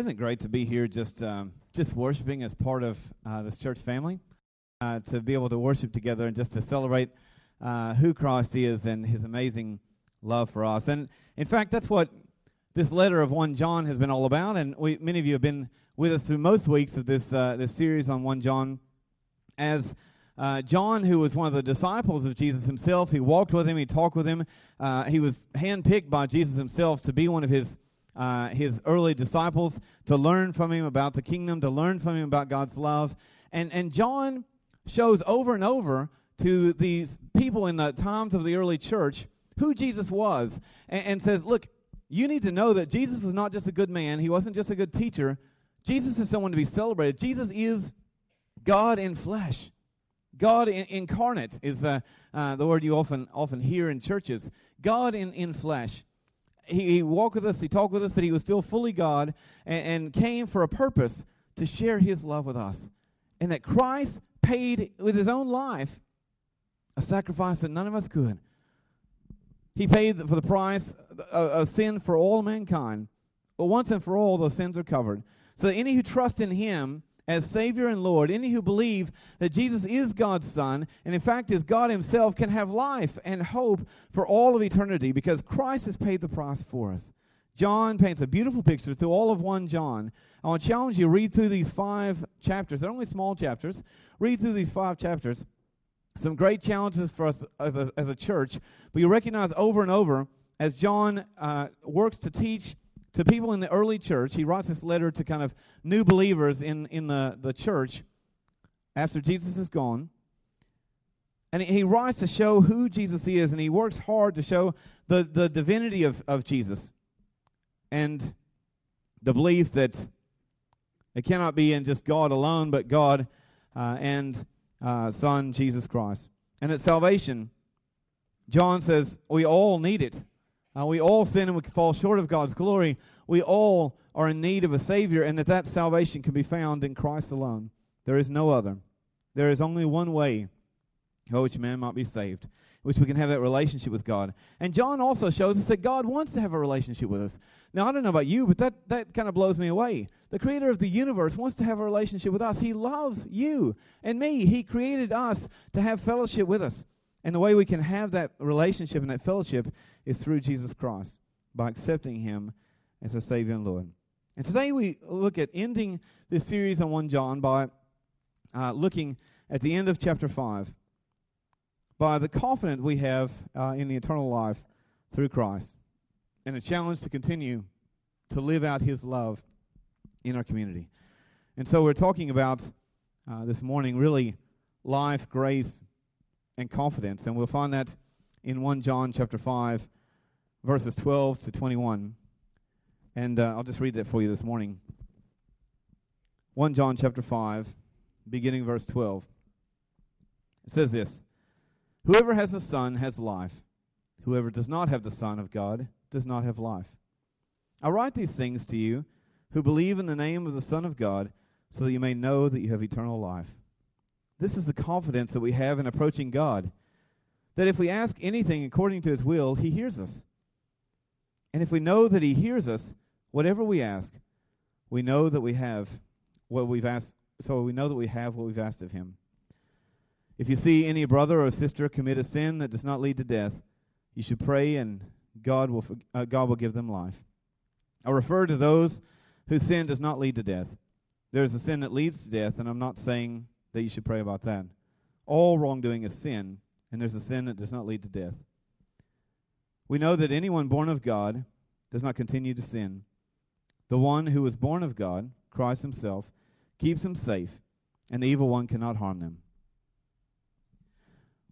Isn't great to be here just um, just worshiping as part of uh, this church family? Uh, to be able to worship together and just to celebrate uh, who Christ is and his amazing love for us. And in fact, that's what this letter of 1 John has been all about. And we, many of you have been with us through most weeks of this, uh, this series on 1 John. As uh, John, who was one of the disciples of Jesus himself, he walked with him, he talked with him. Uh, he was handpicked by Jesus himself to be one of his uh, his early disciples to learn from him about the kingdom, to learn from him about God's love. And, and John shows over and over to these people in the times of the early church who Jesus was and, and says, Look, you need to know that Jesus was not just a good man, he wasn't just a good teacher. Jesus is someone to be celebrated. Jesus is God in flesh. God in, incarnate is uh, uh, the word you often often hear in churches. God in, in flesh he, he walked with us, he talked with us, but he was still fully God and, and came for a purpose to share his love with us. And that Christ paid with his own life a sacrifice that none of us could. He paid for the price of, sin for all mankind. But once and for all, those sins are covered. So that any who trust in him as Savior and Lord, any who believe that Jesus is God's Son, and in fact is God Himself, can have life and hope for all of eternity because Christ has paid the price for us. John paints a beautiful picture through all of 1 John. I want to challenge you read through these five chapters. They're only small chapters. Read through these five chapters. Some great challenges for us as a, as a church, but you recognize over and over as John uh, works to teach to people in the early church. He writes this letter to kind of new believers in, in the, the church after Jesus is gone. And he writes to show who Jesus is, and he works hard to show the, the divinity of, of Jesus and the belief that it cannot be in just God alone, but God uh, and uh, Son, Jesus Christ. And that salvation, John says, we all need it. Uh, we all sin and we fall short of God's glory. We all are in need of a Savior, and that that salvation can be found in Christ alone. There is no other. There is only one way by which man might be saved, which we can have that relationship with God. And John also shows us that God wants to have a relationship with us. Now, I don't know about you, but that, that kind of blows me away. The creator of the universe wants to have a relationship with us. He loves you and me. He created us to have fellowship with us. And the way we can have that relationship and that fellowship is through Jesus Christ by accepting Him as a Savior and Lord. And today we look at ending this series on 1 John by uh, looking at the end of chapter 5 by the confidence we have uh, in the eternal life through Christ and a challenge to continue to live out His love in our community. And so we're talking about uh, this morning really life, grace, and confidence. And we'll find that in 1 John chapter 5, verses 12 to 21. And uh, I'll just read that for you this morning. 1 John chapter 5, beginning verse 12. It says this Whoever has the Son has life. Whoever does not have the Son of God does not have life. I write these things to you who believe in the name of the Son of God, so that you may know that you have eternal life. This is the confidence that we have in approaching God. That if we ask anything according to his will, he hears us. And if we know that he hears us, whatever we ask, we know that we have what we've asked. So we know that we have what we've asked of him. If you see any brother or sister commit a sin that does not lead to death, you should pray, and God will uh, God will give them life. I refer to those whose sin does not lead to death. There is a sin that leads to death, and I'm not saying that you should pray about that. All wrongdoing is sin, and there's a sin that does not lead to death. We know that anyone born of God does not continue to sin. The one who is born of God, Christ himself, keeps them safe, and the evil one cannot harm them.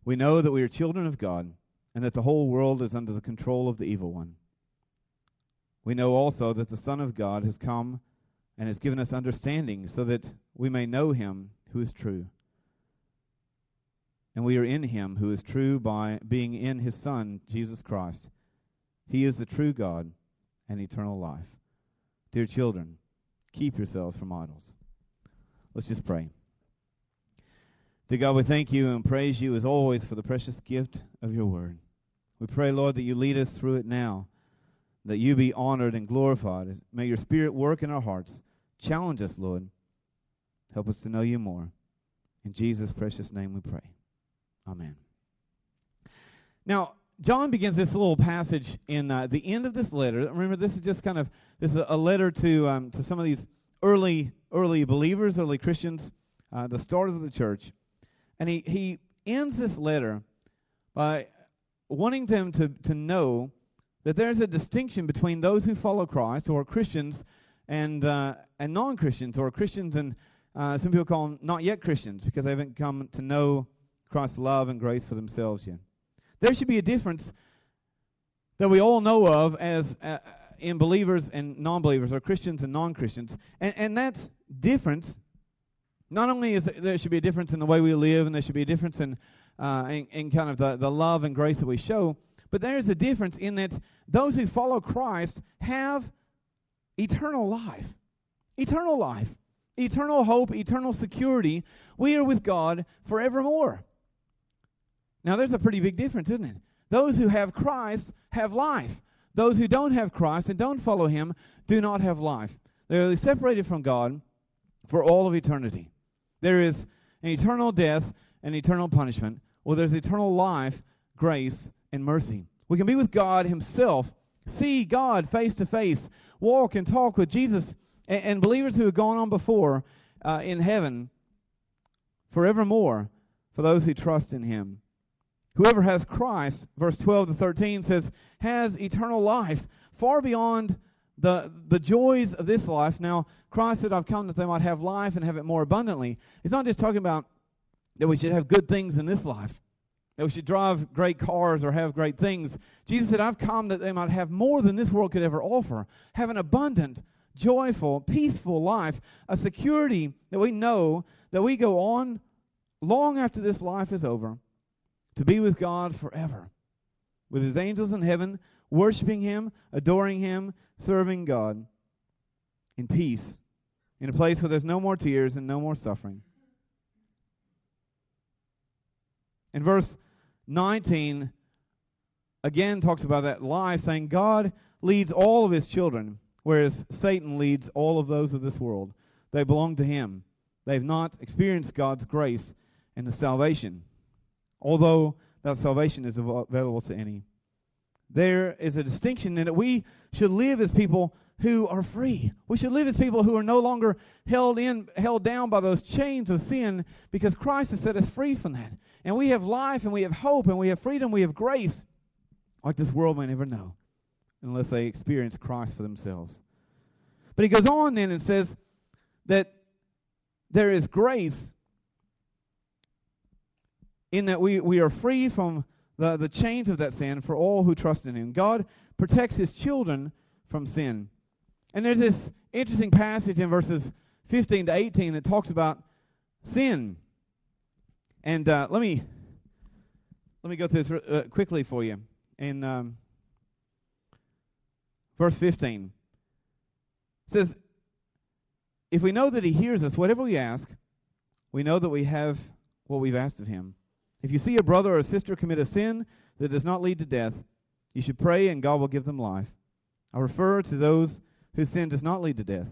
We know that we are children of God, and that the whole world is under the control of the evil one. We know also that the Son of God has come and has given us understanding so that we may know him who is true. And we are in him who is true by being in his Son, Jesus Christ. He is the true God and eternal life. Dear children, keep yourselves from idols. Let's just pray. Dear God, we thank you and praise you as always for the precious gift of your word. We pray, Lord, that you lead us through it now that you be honored and glorified. May your Spirit work in our hearts. Challenge us, Lord. Help us to know you more. In Jesus' precious name we pray. Amen. Now, John begins this little passage in uh, the end of this letter. Remember, this is just kind of this is a letter to um, to some of these early early believers, early Christians, uh, the start of the church, and he he ends this letter by wanting them to to know that there's a distinction between those who follow Christ, or Christians, and uh, and non-Christians, or Christians and uh, some people call them not yet Christians because they haven't come to know Christ's love and grace for themselves yet. There should be a difference that we all know of as uh, in believers and non-believers, or Christians and non-Christians, and and that difference. Not only is there should be a difference in the way we live, and there should be a difference in uh, in, in kind of the, the love and grace that we show, but there is a difference in that those who follow Christ have eternal life. Eternal life. Eternal hope, eternal security. We are with God forevermore. Now, there's a pretty big difference, isn't it? Those who have Christ have life. Those who don't have Christ and don't follow Him do not have life. They're separated from God for all of eternity. There is an eternal death and eternal punishment, or there's eternal life, grace, and mercy. We can be with God Himself, see God face to face, walk and talk with Jesus, and, and, believers who have gone on before uh, in heaven forevermore for those who trust in Him. Whoever has Christ, verse 12 to 13 says, has eternal life far beyond the, the joys of this life. Now, Christ said, I've come that they might have life and have it more abundantly. He's not just talking about that we should have good things in this life that we should drive great cars or have great things. Jesus said, I've come that they might have more than this world could ever offer, have an abundant, joyful, peaceful life, a security that we know that we go on long after this life is over to be with God forever, with His angels in heaven, worshiping Him, adoring Him, serving God in peace, in a place where there's no more tears and no more suffering. In verse 19 again talks about that life, saying God leads all of his children, whereas Satan leads all of those of this world. They belong to him. They've not experienced God's grace and the salvation, although that salvation is available to any. There is a distinction in that we should live as people who are free. We should live as people who are no longer held in held down by those chains of sin because Christ has set us free from that. And we have life and we have hope and we have freedom, we have grace like this world may never know unless they experience Christ for themselves. But he goes on then and says that there is grace in that we, we are free from the, the chains of that sin for all who trust in him. God protects his children from sin. And there's this interesting passage in verses 15 to 18 that talks about sin. And uh, let me let me go through this uh, quickly for you. In um, verse 15, it says, "If we know that He hears us, whatever we ask, we know that we have what we've asked of Him. If you see a brother or a sister commit a sin that does not lead to death, you should pray, and God will give them life. I refer to those whose sin does not lead to death.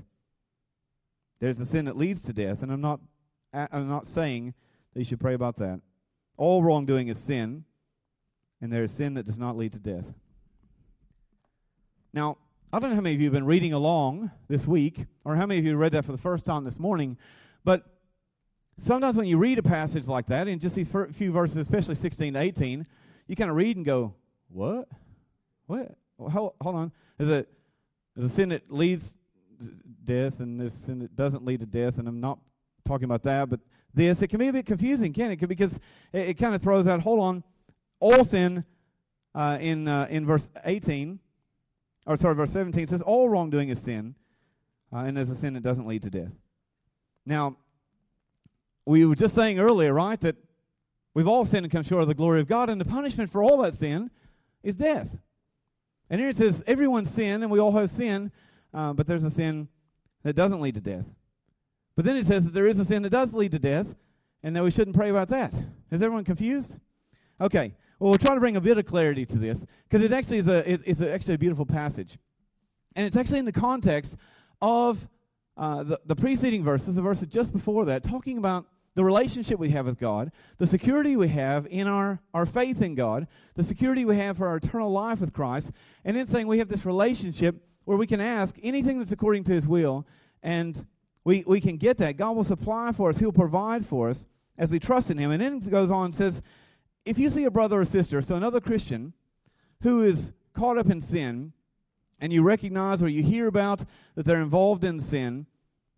There's a sin that leads to death, and I'm not I'm not saying that you should pray about that. All wrongdoing is sin, and there is sin that does not lead to death. Now, I don't know how many of you have been reading along this week, or how many of you read that for the first time this morning, but sometimes when you read a passage like that, in just these few verses, especially 16 to 18, you kind of read and go, "What? What? Well, hold, hold on. Is it a sin that leads to death, and there's sin that doesn't lead to death, and I'm not talking about that, but this, it can be a bit confusing, can it? Because it, it kind of throws out, hold on, all sin uh, in uh, in verse 18, or sorry, verse 17 says all wrongdoing is sin, uh, and there's a sin that doesn't lead to death. Now, we were just saying earlier, right, that we've all sinned and come short of the glory of God, and the punishment for all that sin is death. And here it says, everyone sin, and we all have sin, uh, but there's a sin that doesn't lead to death. But then it says that there is a sin that does lead to death, and that we shouldn't pray about that. Is everyone confused? Okay. Well, we'll try to bring a bit of clarity to this, because it actually is a, it's, it's a, actually a beautiful passage. And it's actually in the context of uh, the, the preceding verses, the verses just before that, talking about the relationship we have with God, the security we have in our, our faith in God, the security we have for our eternal life with Christ, and then saying we have this relationship where we can ask anything that's according to His will, and we, we can get that. God will supply for us, He'll provide for us as we trust in Him. And then it goes on and says, if you see a brother or sister, so another Christian, who is caught up in sin, and you recognize or you hear about that they're involved in sin,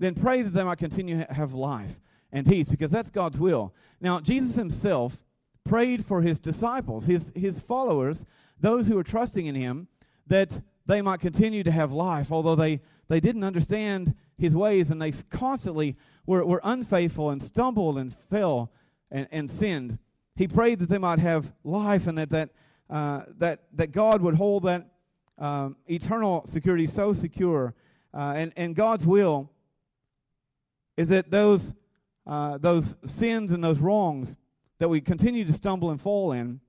then pray that they might continue to have life and peace, because that's God's will. Now, Jesus himself prayed for his disciples, his, his followers, those who were trusting in him, that they might continue to have life, although they, they didn't understand his ways and they constantly were, were unfaithful and stumbled and fell and, and sinned. He prayed that they might have life and that, that, uh, that, that God would hold that um, eternal security so secure. Uh, and, and God's will is that those uh, those sins and those wrongs that we continue to stumble and fall in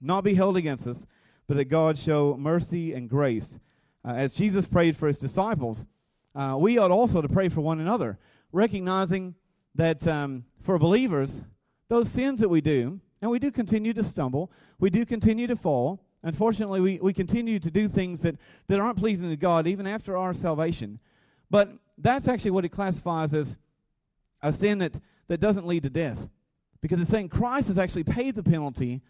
not be held against us, but that God show mercy and grace. Uh, as Jesus prayed for his disciples, uh, we ought also to pray for one another, recognizing that um, for believers, those sins that we do, and we do continue to stumble, we do continue to fall. Unfortunately, we, we continue to do things that, that aren't pleasing to God even after our salvation. But that's actually what it classifies as a sin that, that doesn't lead to death. Because it's saying Christ has actually paid the penalty.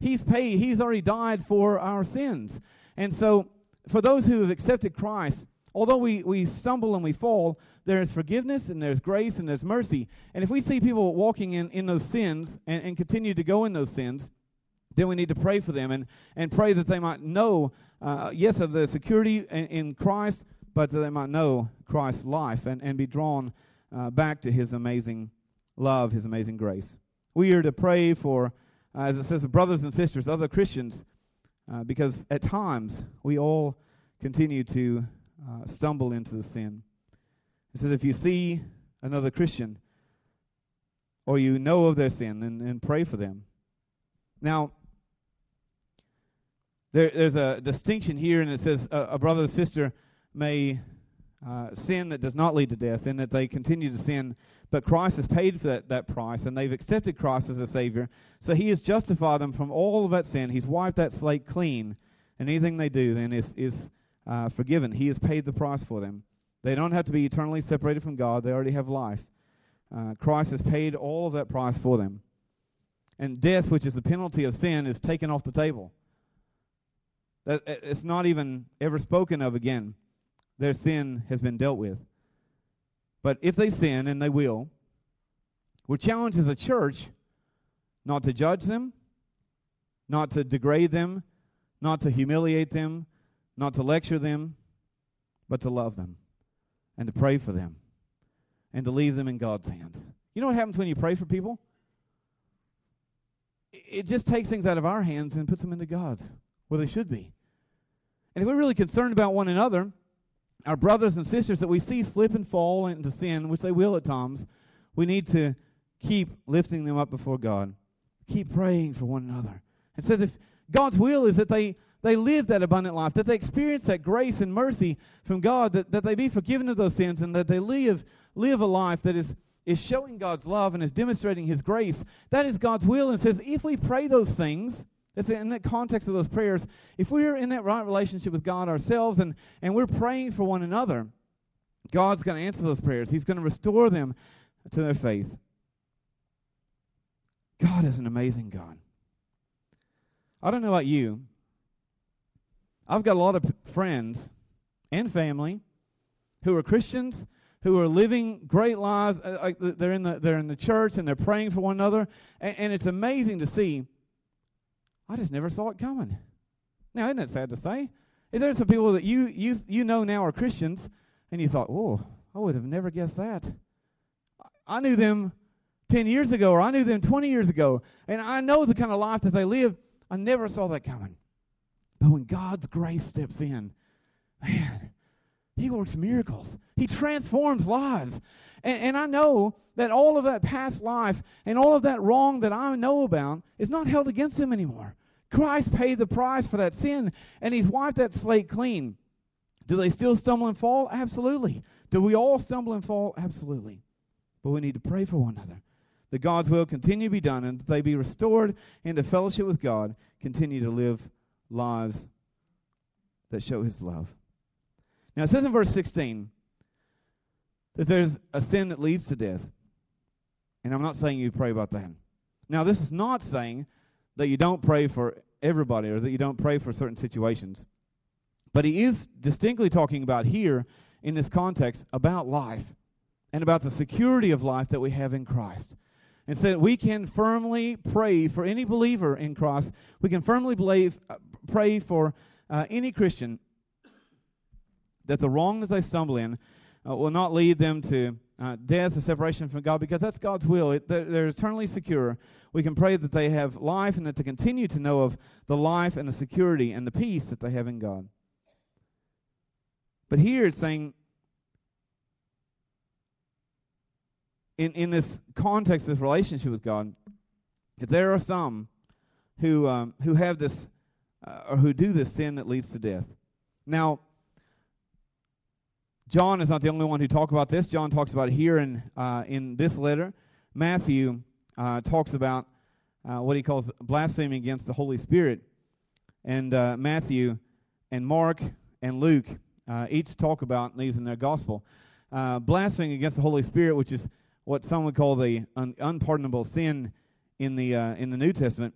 He's paid, he's already died for our sins. And so, for those who have accepted Christ, although we, we stumble and we fall, there is forgiveness and there's grace and there's mercy. And if we see people walking in, in those sins and, and continue to go in those sins, then we need to pray for them and, and pray that they might know, uh, yes, of the security in, in Christ, but that they might know Christ's life and, and be drawn uh, back to his amazing love, his amazing grace. We are to pray for, uh, as it says, brothers and sisters, other Christians, uh, because at times we all continue to uh, stumble into the sin. It says, if you see another Christian or you know of their sin, and, and pray for them. Now, there, there's a distinction here, and it says a, a brother or sister may uh, sin that does not lead to death, in that they continue to sin, but Christ has paid for that, that price, and they've accepted Christ as a Savior. So He has justified them from all of that sin. He's wiped that slate clean, and anything they do then is, is uh, forgiven. He has paid the price for them. They don't have to be eternally separated from God, they already have life. Uh, Christ has paid all of that price for them. And death, which is the penalty of sin, is taken off the table. That, it's not even ever spoken of again their sin has been dealt with. But if they sin, and they will, we're challenged as a church not to judge them, not to degrade them, not to humiliate them, not to lecture them, but to love them and to pray for them and to leave them in God's hands. You know what happens when you pray for people? It just takes things out of our hands and puts them into God's, where they should be. And if we're really concerned about one another, our brothers and sisters that we see slip and fall into sin, which they will at times, we need to keep lifting them up before God. Keep praying for one another. It says if God's will is that they, they live that abundant life, that they experience that grace and mercy from God, that, that they be forgiven of those sins, and that they live, live a life that is, is showing God's love and is demonstrating His grace. That is God's will. And it says if we pray those things, that's in that context of those prayers. If we're in that right relationship with God ourselves and, and we're praying for one another, God's going to answer those prayers. He's going to restore them to their faith. God is an amazing God. I don't know about you. I've got a lot of friends and family who are Christians who are living great lives. Uh, they're in the they're in the church and they're praying for one another, and, and it's amazing to see I just never saw it coming. Now, isn't it sad to say? Is there some people that you you you know now are Christians, and you thought, "Oh, I would have never guessed that." I knew them 10 years ago, or I knew them 20 years ago, and I know the kind of life that they live. I never saw that coming. But when God's grace steps in, man, He works miracles. He transforms lives. And, and I know that all of that past life and all of that wrong that I know about is not held against him anymore. Christ paid the price for that sin, and he's wiped that slate clean. Do they still stumble and fall? Absolutely. Do we all stumble and fall? Absolutely. But we need to pray for one another that God's will continue to be done and that they be restored into fellowship with God, continue to live lives that show His love. Now, it says in verse 16 that there's a sin that leads to death. And I'm not saying you pray about that. Now, this is not saying that you don't pray for everybody or that you don't pray for certain situations. But he is distinctly talking about here, in this context, about life and about the security of life that we have in Christ. And so we can firmly pray for any believer in Christ. We can firmly believe, uh, pray for uh, any Christian that the wrongs they stumble in uh, will not lead them to uh, death or separation from God because that's God's will. It, they're, they're, eternally secure. We can pray that they have life and that they continue to know of the life and the security and the peace that they have in God. But here it's saying, in, in this context, this relationship with God, that there are some who, um, who have this, uh, or who do this sin that leads to death. Now, John is not the only one who talks about this. John talks about it here in, uh, in this letter. Matthew uh, talks about uh, what he calls blasphemy against the Holy Spirit. And uh, Matthew and Mark and Luke uh, each talk about these in their gospel. Uh, blaspheming against the Holy Spirit, which is what some would call the un- unpardonable sin in the, in the New Testament.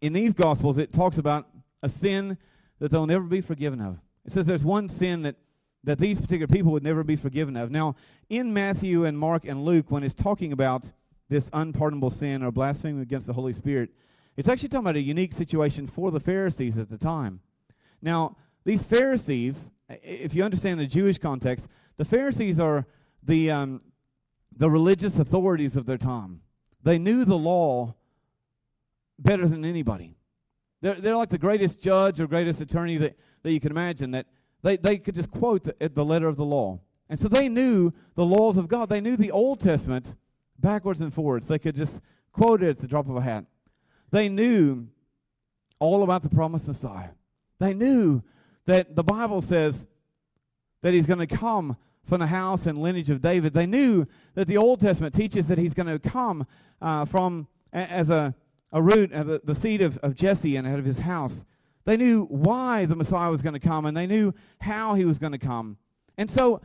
In these gospels, it talks about a sin that they'll never be forgiven of. It says there's one sin that that these particular people would never be forgiven of. Now, in Matthew and Mark and Luke, when it's talking about this unpardonable sin or blasphemy against the Holy Spirit, it's actually talking about a unique situation for the Pharisees at the time. Now, these Pharisees, if you understand the Jewish context, the Pharisees are the um, the religious authorities of their time. They knew the law better than anybody. They're, they're like the greatest judge or greatest attorney that, that you can imagine that they, they could just quote the, the letter of the law. And so they knew the laws of God. They knew the Old Testament backwards and forwards. They could just quote it at the drop of a hat. They knew all about the promised Messiah. They knew that the Bible says that he's going to come from the house and lineage of David. They knew that the Old Testament teaches that he's going to come uh, from as a, a root, uh, the, the seed of, of Jesse and out of his house. They knew why the Messiah was going to come, and they knew how he was going to come. And so,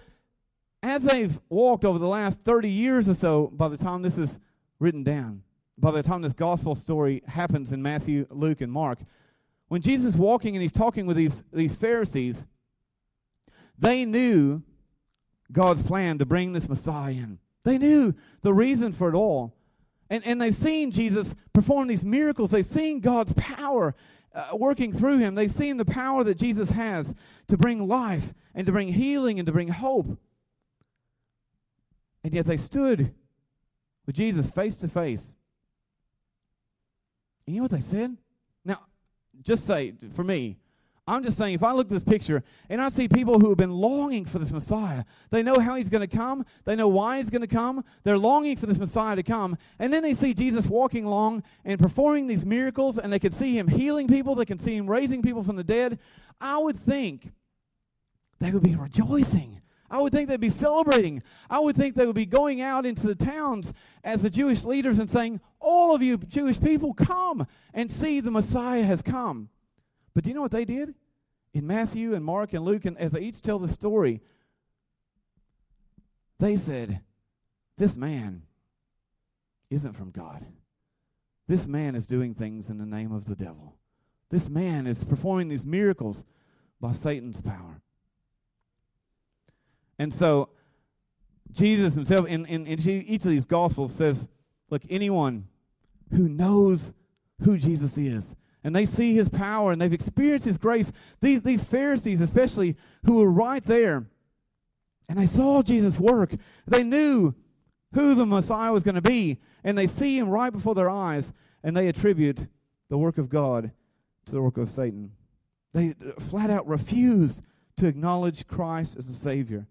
as they've walked over the last 30 years or so, by the time this is written down, by the time this gospel story happens in Matthew, Luke, and Mark, when Jesus is walking and he's talking with these, these Pharisees, they knew God's plan to bring this Messiah in. They knew the reason for it all. And, and they've seen Jesus perform these miracles. They've seen God's power uh, working through him. They've seen the power that Jesus has to bring life and to bring healing and to bring hope. And yet they stood with Jesus face to face. And you know what they said? Now, just say, for me, I'm just saying, if I look at this picture and I see people who have been longing for this Messiah, they know how he's going to come, they know why he's going to come, they're longing for this Messiah to come, and then they see Jesus walking along and performing these miracles, and they can see him healing people, they can see him raising people from the dead, I would think they would be rejoicing. I would think they'd be celebrating. I would think they would be going out into the towns as the Jewish leaders and saying, All of you Jewish people, come and see the Messiah has come. But do you know what they did? In Matthew and Mark and Luke, and as they each tell the story, they said, This man isn't from God. This man is doing things in the name of the devil. This man is performing these miracles by Satan's power. And so, Jesus himself, in, in, in each of these Gospels, says, Look, anyone who knows who Jesus is, and they see his power and they've experienced his grace. These, these Pharisees, especially, who were right there, and they saw Jesus work. They knew who the Messiah was going to be, and they see him right before their eyes, and they attribute the work of God to the work of Satan. They uh, flat out refuse to acknowledge Christ as the Savior.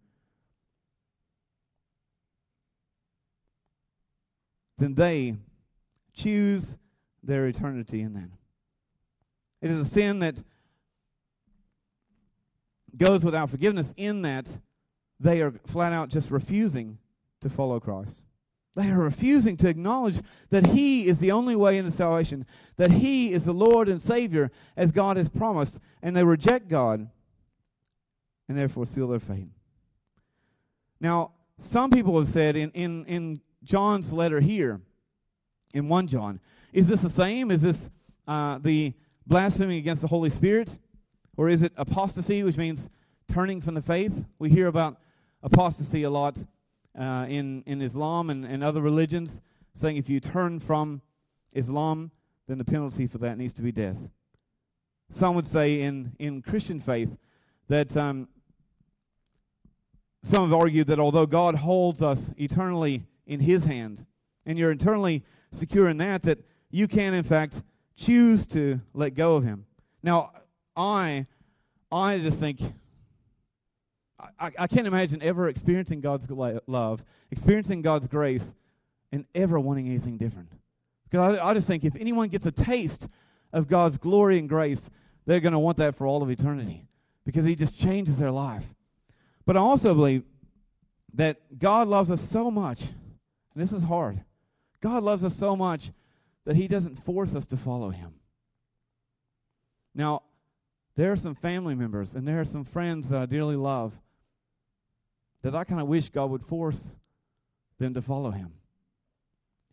Then they choose their eternity in that. It is a sin that goes without forgiveness in that they are flat out just refusing to follow Christ. They are refusing to acknowledge that He is the only way into salvation, that He is the Lord and Savior as God has promised, and they reject God and therefore seal their fate. Now, some people have said in, in, in John's letter here, in 1 John, is this the same? Is this uh, the blasphemy against the Holy Spirit? Or is it apostasy, which means turning from the faith? We hear about apostasy a lot uh, in, in Islam and, and other religions, saying if you turn from Islam, then the penalty for that needs to be death. Some would say in, in Christian faith that um, some have argued that although God holds us eternally in His hands, and you're eternally secure in that, that you can in fact choose to let go of Him. Now, I, I just think I, I can't imagine ever experiencing God's love, experiencing God's grace, and ever wanting anything different. Because I, I just think if anyone gets a taste of God's glory and grace, they're going to want that for all of eternity because He just changes their life. But I also believe that God loves us so much, and this is hard. God loves us so much that He doesn't force us to follow Him. Now, there are some family members and there are some friends that I dearly love that I kind of wish God would force them to follow him.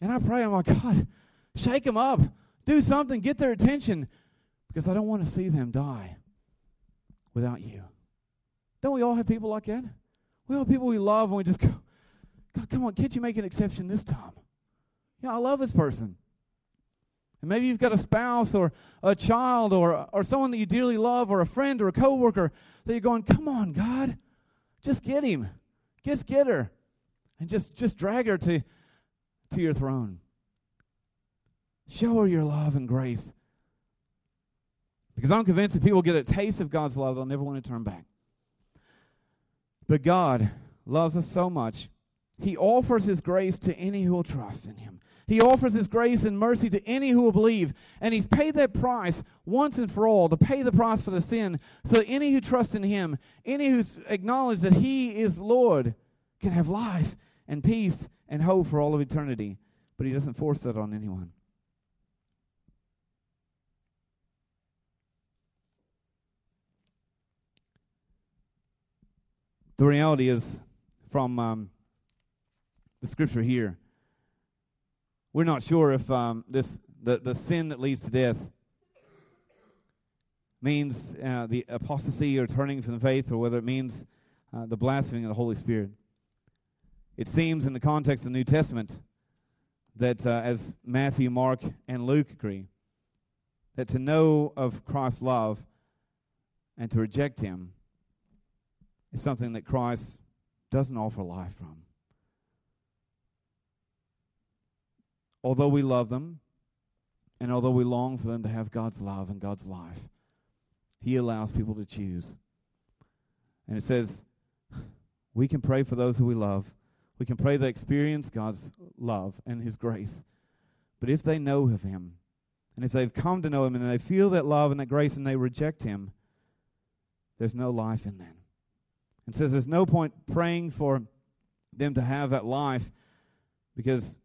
And I pray, I'm like, God, shake them up. Do something. Get their attention. Because I don't want to see them die without you. Don't we all have people like that? We all have people we love and we just go, God, come on, can't you make an exception this time? Yeah, I love this person. And maybe you've got a spouse or a child or or someone that you dearly love or a friend or a coworker that you're going, come on, God, just get him. Just get her and just, just drag her to, to your throne. Show her your love and grace. Because I'm convinced if people get a taste of God's love, they'll never want to turn back. But God loves us so much, He offers His grace to any who will trust in Him. He offers His grace and mercy to any who will believe. And He's paid that price once and for all to pay the price for the sin so that any who trust in Him, any who acknowledge that He is Lord, can have life and peace and hope for all of eternity. But He doesn't force that on anyone. The reality is from um, the scripture here we're not sure if um, this the, the sin that leads to death means uh, the apostasy or turning from the faith, or whether it means uh, the blaspheming of the Holy Spirit. It seems, in the context of the New Testament, that uh, as Matthew, Mark, and Luke agree, that to know of Christ's love and to reject Him is something that Christ doesn't offer life from. Although we love them, and although we long for them to have God's love and God's life, He allows people to choose. And it says, we can pray for those who we love. We can pray they experience God's love and His grace. But if they know of Him, and if they've come to know Him and they feel that love and that grace and they reject Him, there's no life in them. And says there's no point praying for them to have that life because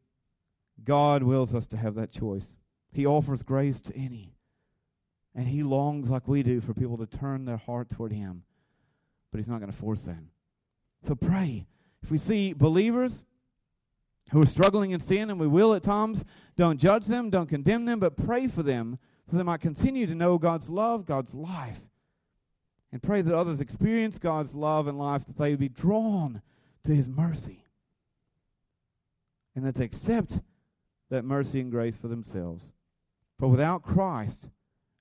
God wills us to have that choice. He offers grace to any. And He longs, like we do, for people to turn their heart toward Him. But He's not going to force them. So pray. If we see believers who are struggling in sin, and we will at times, don't judge them, don't condemn them, but pray for them so they might continue to know God's love, God's life. And pray that others experience God's love and life, that they would be drawn to His mercy. And that they accept that mercy and grace for themselves. For without Christ,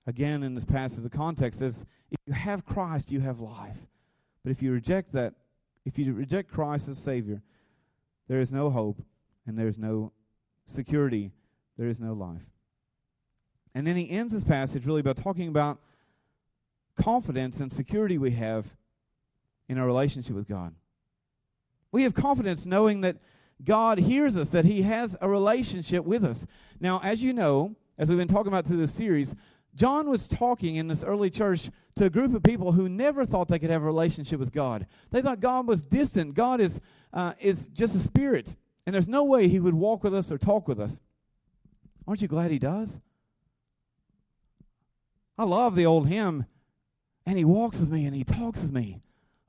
again in this passage, the context says, if you have Christ, you have life. But if you reject that, if you reject Christ as Savior, there is no hope and there is no security, there is no life. And then he ends this passage really by talking about confidence and security we have in our relationship with God. We have confidence knowing that God hears us, that He has a relationship with us. Now, as you know, as we've been talking about through this series, John was talking in this early church to a group of people who never thought they could have a relationship with God. They thought God was distant. God is uh, is just a spirit, and there's no way He would walk with us or talk with us. Aren't you glad He does? I love the old hymn, and He walks with me and He talks with me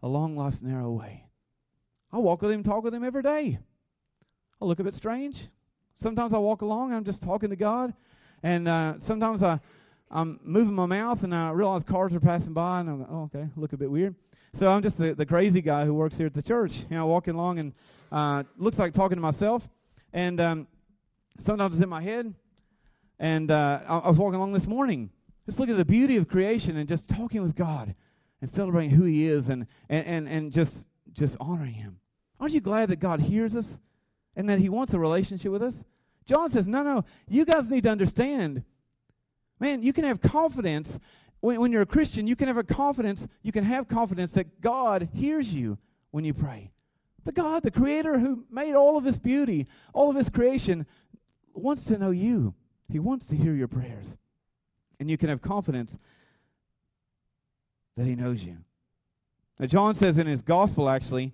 along life's narrow way. I walk with Him, talk with Him every day. I look a bit strange. Sometimes I walk along, and I'm just talking to God, and uh, sometimes I I'm moving my mouth and I realize cars are passing by and I'm like, oh, okay, look a bit weird. So I'm just the, the crazy guy who works here at the church. You know, walking along and uh, looks like talking to myself. And um, sometimes it's in my head. And uh, I, I was walking along this morning, just looking at the beauty of creation and just talking with God and celebrating who He is and, and, and, and just just honoring Him. Aren't you glad that God hears us and that He wants a relationship with us? John says, no, no, you guys need to understand Man, you can have confidence when, when you're a Christian, you can have a confidence, you can have confidence that God hears you when you pray. The God, the creator who made all of this beauty, all of his creation, wants to know you. He wants to hear your prayers. And you can have confidence that he knows you. Now, John says in his gospel, actually,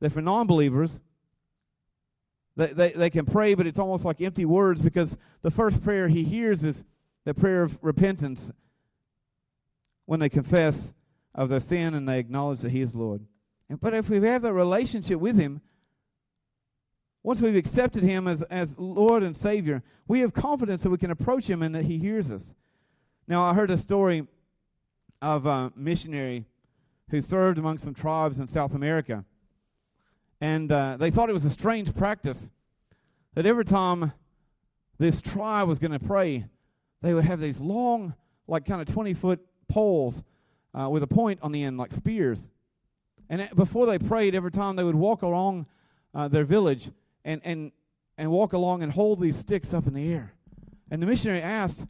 that for non believers, they, they, they can pray, but it's almost like empty words because the first prayer he hears is, the prayer of repentance when they confess of their sin and they acknowledge that He is Lord. But if we have that relationship with Him, once we've accepted Him as, as Lord and Savior, we have confidence that we can approach Him and that He hears us. Now, I heard a story of a missionary who served among some tribes in South America. And uh, they thought it was a strange practice that every time this tribe was going to pray, they would have these long, like kind of 20 foot poles uh, with a point on the end, like spears. And before they prayed, every time they would walk along uh, their village and, and, and walk along and hold these sticks up in the air. And the missionary asked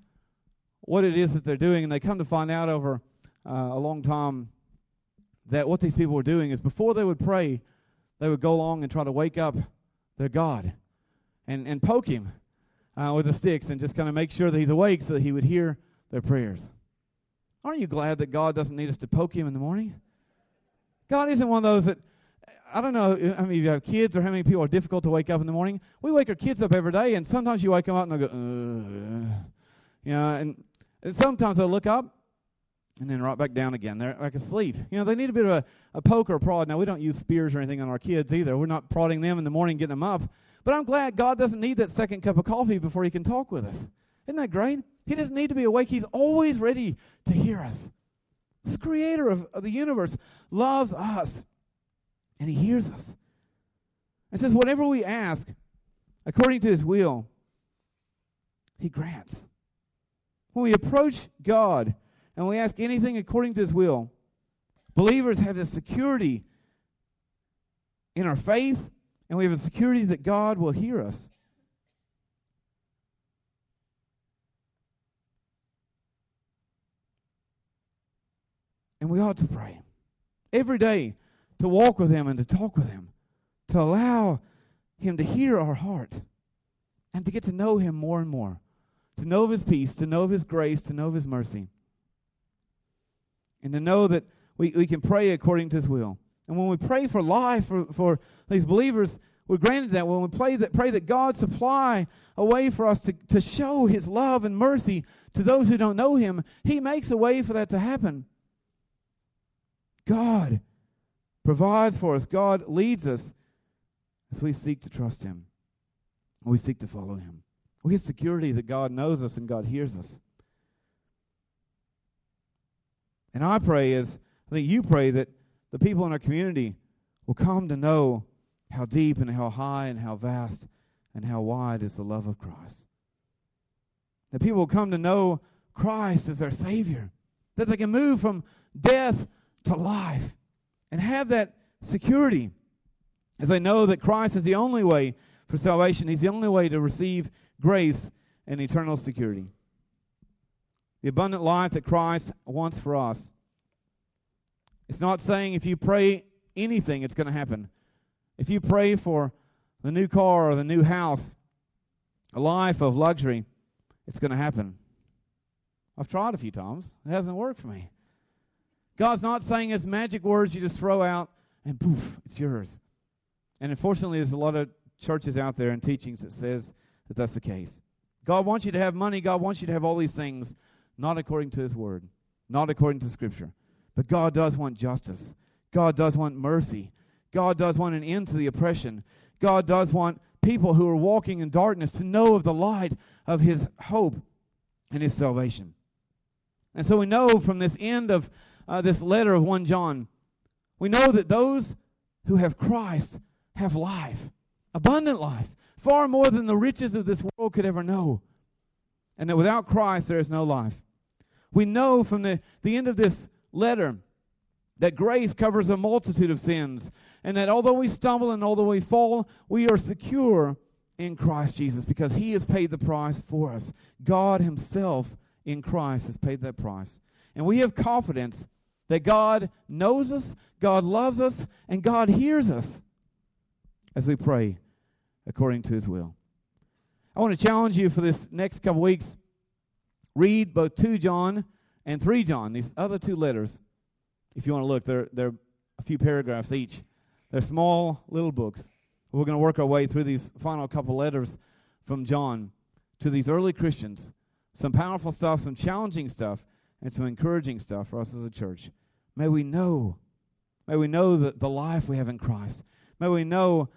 what it is that they're doing, and they come to find out over uh, a long time that what these people were doing is before they would pray, they would go along and try to wake up their God and, and poke him uh, with the sticks and just kind of make sure that he's awake so that he would hear their prayers. Aren't you glad that God doesn't need us to poke him in the morning? God isn't one of those that, I don't know how many of you have kids or how many people are difficult to wake up in the morning. We wake our kids up every day, and sometimes you wake them up and they go, Ugh. you know, and, and sometimes they'll look up and then right back down again. They're like asleep. You know, they need a bit of a, a poke or a prod. Now, we don't use spears or anything on our kids either. We're not prodding them in the morning, getting them up. But I'm glad God doesn't need that second cup of coffee before He can talk with us. Isn't that great? He doesn't need to be awake. He's always ready to hear us. This creator of, of the universe loves us, and He hears us. It says, whatever we ask, according to His will, He grants. When we approach God and we ask anything according to His will, believers have the security in our faith and we have a security that God will hear us. And we ought to pray every day to walk with Him and to talk with Him, to allow Him to hear our heart and to get to know Him more and more, to know of His peace, to know of His grace, to know of His mercy, and to know that we, we can pray according to His will. And when we pray for life for, for these believers, we're granted that. When we pray that, pray that God supply a way for us to, to show His love and mercy to those who don't know Him, He makes a way for that to happen. God provides for us. God leads us as we seek to trust Him. We seek to follow Him. We have security that God knows us and God hears us. And I pray as I think you pray that the people in our community will come to know how deep and how high and how vast and how wide is the love of Christ. That people will come to know Christ as their Savior. That they can move from death to life and have that security as they know that Christ is the only way for salvation. He's the only way to receive grace and eternal security. The abundant life that Christ wants for us it's not saying if you pray anything, it's going to happen. If you pray for the new car or the new house, a life of luxury, it's going to happen. I've tried a few times. It hasn't worked for me. God's not saying it's magic words you just throw out and poof, it's yours. And unfortunately, there's a lot of churches out there and teachings that says that that's the case. God wants you to have money. God wants you to have all these things, not according to His Word, not according to Scripture. But God does want justice. God does want mercy. God does want an end to the oppression. God does want people who are walking in darkness to know of the light of His hope and His salvation. And so we know from this end of uh, this letter of 1 John, we know that those who have Christ have life, abundant life, far more than the riches of this world could ever know. And that without Christ there is no life. We know from the, the end of this letter that grace covers a multitude of sins, and that although we stumble and although we fall, we are secure in Christ Jesus because He has paid the price for us. God Himself in Christ has paid that price. And we have confidence that God knows us, God loves us, and God hears us as we pray according to His will. I want to challenge you for this next couple weeks. Read both 2 John and 3 John, these other two letters. If you want to look, they're, they're a few paragraphs each. They're small little books. We're going to work our way through these final couple letters from John to these early Christians. Some powerful stuff, some challenging stuff, and some encouraging stuff for us as a church. May we know, may we know the, the life we have in Christ. May we know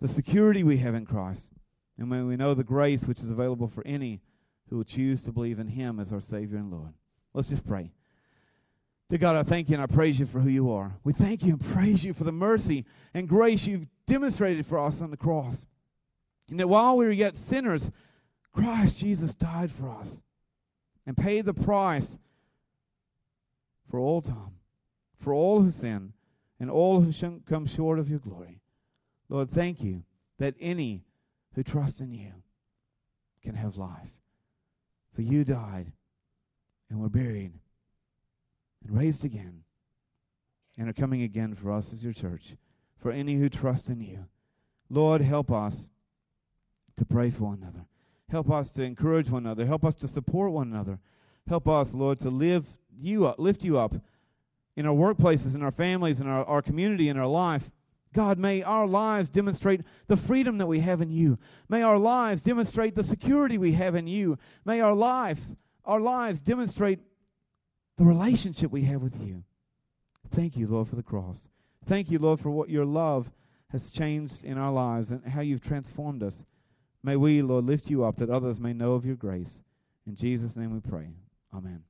the security we have in Christ. And may we know the grace which is available for any who will choose to believe in Him as our Savior and Lord. Let's just pray. Dear God, I thank you and I praise you for who you are. We thank you and praise you for the mercy and grace you've demonstrated for us on the cross. And that while we were yet sinners, Christ Jesus died for us and paid the price for all time, for all who sin, and all who come short of your glory. Lord, thank you that any who trust in you can have life. For you died and were buried and raised again and are coming again for us as your church, for any who trust in you. Lord, help us to pray for one another. Help us to encourage one another. Help us to support one another. Help us, Lord, to live you up, lift you up in our workplaces, in our families, in our, our community, in our life. God, may our lives demonstrate the freedom that we have in you. May our lives demonstrate the security we have in you. May our lives, our lives demonstrate the relationship we have with you. Thank you, Lord, for the cross. Thank you, Lord, for what your love has changed in our lives and how you've transformed us. May we, Lord, lift you up that others may know of your grace. In Jesus' name we pray. Amen.